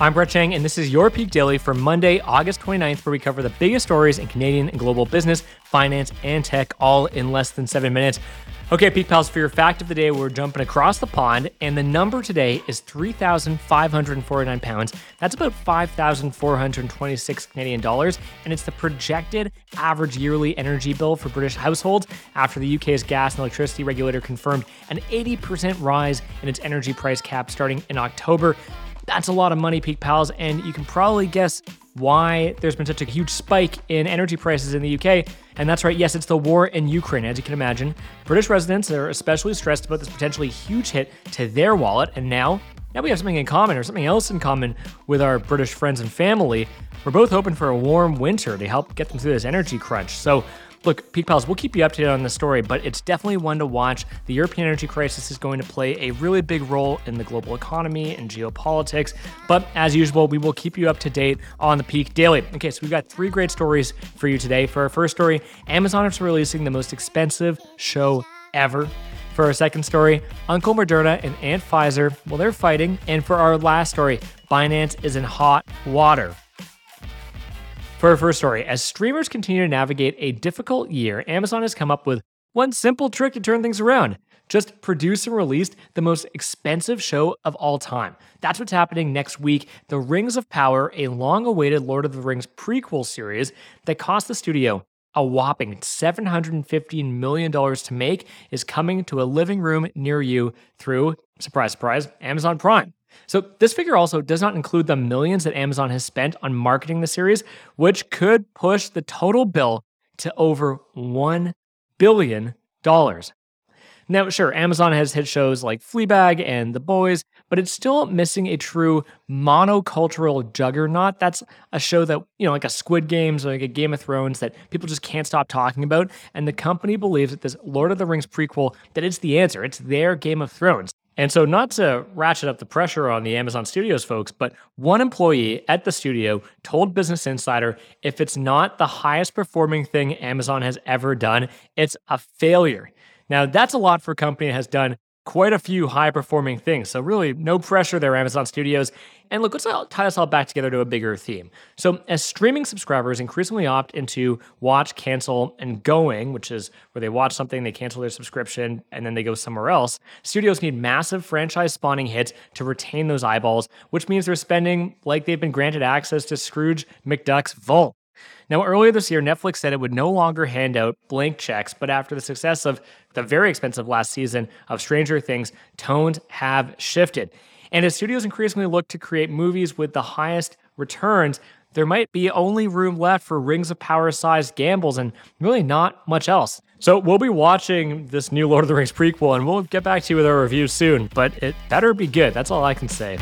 I'm Brett Chang, and this is your Peak Daily for Monday, August 29th, where we cover the biggest stories in Canadian and global business, finance, and tech, all in less than seven minutes. Okay, Peak Pals, for your fact of the day, we're jumping across the pond, and the number today is 3,549 pounds. That's about 5,426 Canadian dollars, and it's the projected average yearly energy bill for British households after the UK's gas and electricity regulator confirmed an 80% rise in its energy price cap starting in October. That's a lot of money, Peak Pals, and you can probably guess why there's been such a huge spike in energy prices in the UK. And that's right, yes, it's the war in Ukraine, as you can imagine. British residents are especially stressed about this potentially huge hit to their wallet, and now, now we have something in common or something else in common with our British friends and family. We're both hoping for a warm winter to help get them through this energy crunch. So Look, Peak Pals, we'll keep you updated on the story, but it's definitely one to watch. The European energy crisis is going to play a really big role in the global economy and geopolitics. But as usual, we will keep you up to date on the Peak Daily. Okay, so we've got three great stories for you today. For our first story, Amazon is releasing the most expensive show ever. For our second story, Uncle Moderna and Aunt Pfizer, well, they're fighting. And for our last story, Binance is in hot water. For our first story, as streamers continue to navigate a difficult year, Amazon has come up with one simple trick to turn things around. Just produce and release the most expensive show of all time. That's what's happening next week. The Rings of Power, a long awaited Lord of the Rings prequel series that cost the studio a whopping $715 million to make, is coming to a living room near you through, surprise, surprise, Amazon Prime. So, this figure also does not include the millions that Amazon has spent on marketing the series, which could push the total bill to over $1 billion. Now, sure, Amazon has hit shows like Fleabag and The Boys, but it's still missing a true monocultural juggernaut. That's a show that, you know, like a Squid Games or like a Game of Thrones that people just can't stop talking about. And the company believes that this Lord of the Rings prequel, that it's the answer. It's their Game of Thrones. And so, not to ratchet up the pressure on the Amazon Studios folks, but one employee at the studio told Business Insider if it's not the highest performing thing Amazon has ever done, it's a failure. Now, that's a lot for a company that has done quite a few high performing things. So, really, no pressure there, Amazon Studios. And look, let's tie this all back together to a bigger theme. So, as streaming subscribers increasingly opt into watch, cancel, and going, which is where they watch something, they cancel their subscription, and then they go somewhere else, studios need massive franchise spawning hits to retain those eyeballs, which means they're spending like they've been granted access to Scrooge McDuck's vault. Now, earlier this year, Netflix said it would no longer hand out blank checks, but after the success of the very expensive last season of Stranger Things, tones have shifted. And as studios increasingly look to create movies with the highest returns, there might be only room left for Rings of Power sized gambles and really not much else. So we'll be watching this new Lord of the Rings prequel and we'll get back to you with our review soon, but it better be good. That's all I can say.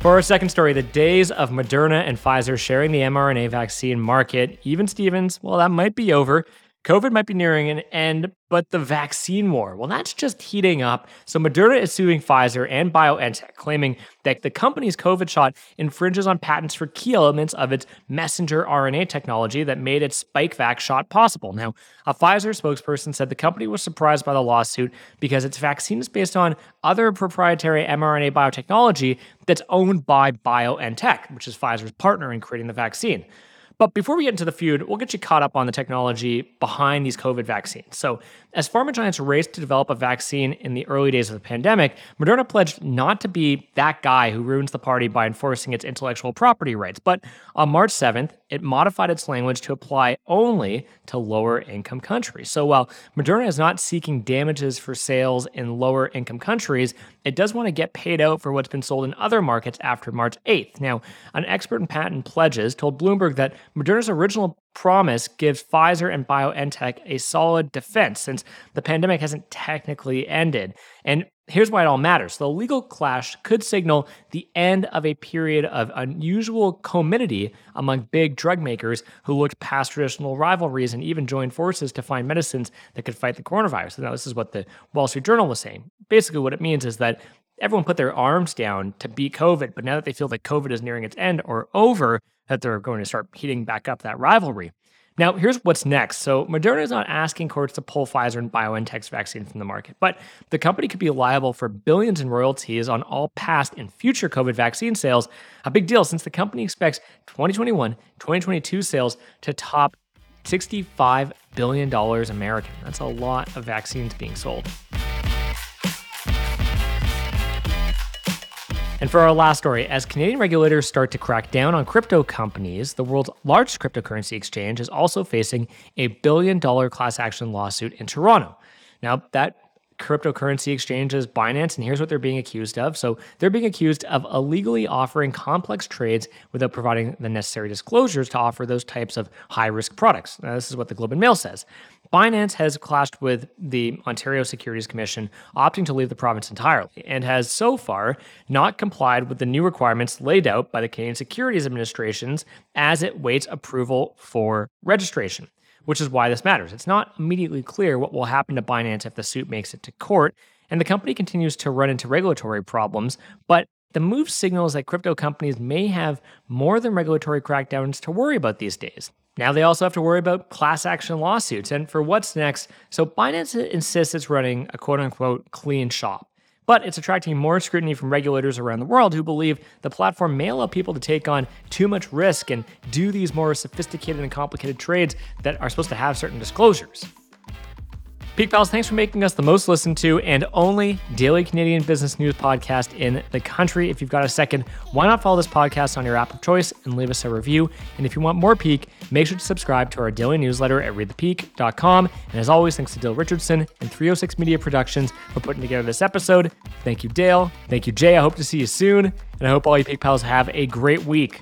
For our second story, the days of Moderna and Pfizer sharing the mRNA vaccine market, even Stevens, well, that might be over. COVID might be nearing an end, but the vaccine war, well, that's just heating up. So Moderna is suing Pfizer and BioNTech, claiming that the company's COVID shot infringes on patents for key elements of its messenger RNA technology that made its Spikevax shot possible. Now, a Pfizer spokesperson said the company was surprised by the lawsuit because its vaccine is based on other proprietary mRNA biotechnology that's owned by BioNTech, which is Pfizer's partner in creating the vaccine. But before we get into the feud, we'll get you caught up on the technology behind these COVID vaccines. So, as pharma giants raced to develop a vaccine in the early days of the pandemic, Moderna pledged not to be that guy who ruins the party by enforcing its intellectual property rights. But on March 7th, it modified its language to apply only to lower income countries. So while Moderna is not seeking damages for sales in lower income countries, it does want to get paid out for what's been sold in other markets after March 8th. Now, an expert in patent pledges told Bloomberg that Moderna's original promise gives Pfizer and BioNTech a solid defense since the pandemic hasn't technically ended. And here's why it all matters. The legal clash could signal the end of a period of unusual community among big drug makers who looked past traditional rivalries and even joined forces to find medicines that could fight the coronavirus. Now, this is what the Wall Street Journal was saying. Basically, what it means is that everyone put their arms down to beat COVID, but now that they feel that COVID is nearing its end or over, that they're going to start heating back up that rivalry. Now, here's what's next. So, Moderna is not asking courts to pull Pfizer and BioNTech's vaccine from the market, but the company could be liable for billions in royalties on all past and future COVID vaccine sales. A big deal since the company expects 2021 2022 sales to top $65 billion American. That's a lot of vaccines being sold. And for our last story, as Canadian regulators start to crack down on crypto companies, the world's largest cryptocurrency exchange is also facing a billion dollar class action lawsuit in Toronto. Now, that cryptocurrency exchange is Binance, and here's what they're being accused of. So they're being accused of illegally offering complex trades without providing the necessary disclosures to offer those types of high risk products. Now, this is what the Globe and Mail says. Binance has clashed with the Ontario Securities Commission, opting to leave the province entirely, and has so far not complied with the new requirements laid out by the Canadian Securities Administrators as it waits approval for registration which is why this matters. It's not immediately clear what will happen to Binance if the suit makes it to court, and the company continues to run into regulatory problems, but the move signals that crypto companies may have more than regulatory crackdowns to worry about these days. Now they also have to worry about class action lawsuits. And for what's next, so Binance insists it's running a quote unquote clean shop but it's attracting more scrutiny from regulators around the world who believe the platform may allow people to take on too much risk and do these more sophisticated and complicated trades that are supposed to have certain disclosures. Peak Pals, thanks for making us the most listened to and only daily Canadian business news podcast in the country. If you've got a second, why not follow this podcast on your app of choice and leave us a review? And if you want more Peak, make sure to subscribe to our daily newsletter at readthepeak.com. And as always, thanks to Dale Richardson and 306 Media Productions for putting together this episode. Thank you, Dale. Thank you, Jay. I hope to see you soon. And I hope all you Peak Pals have a great week.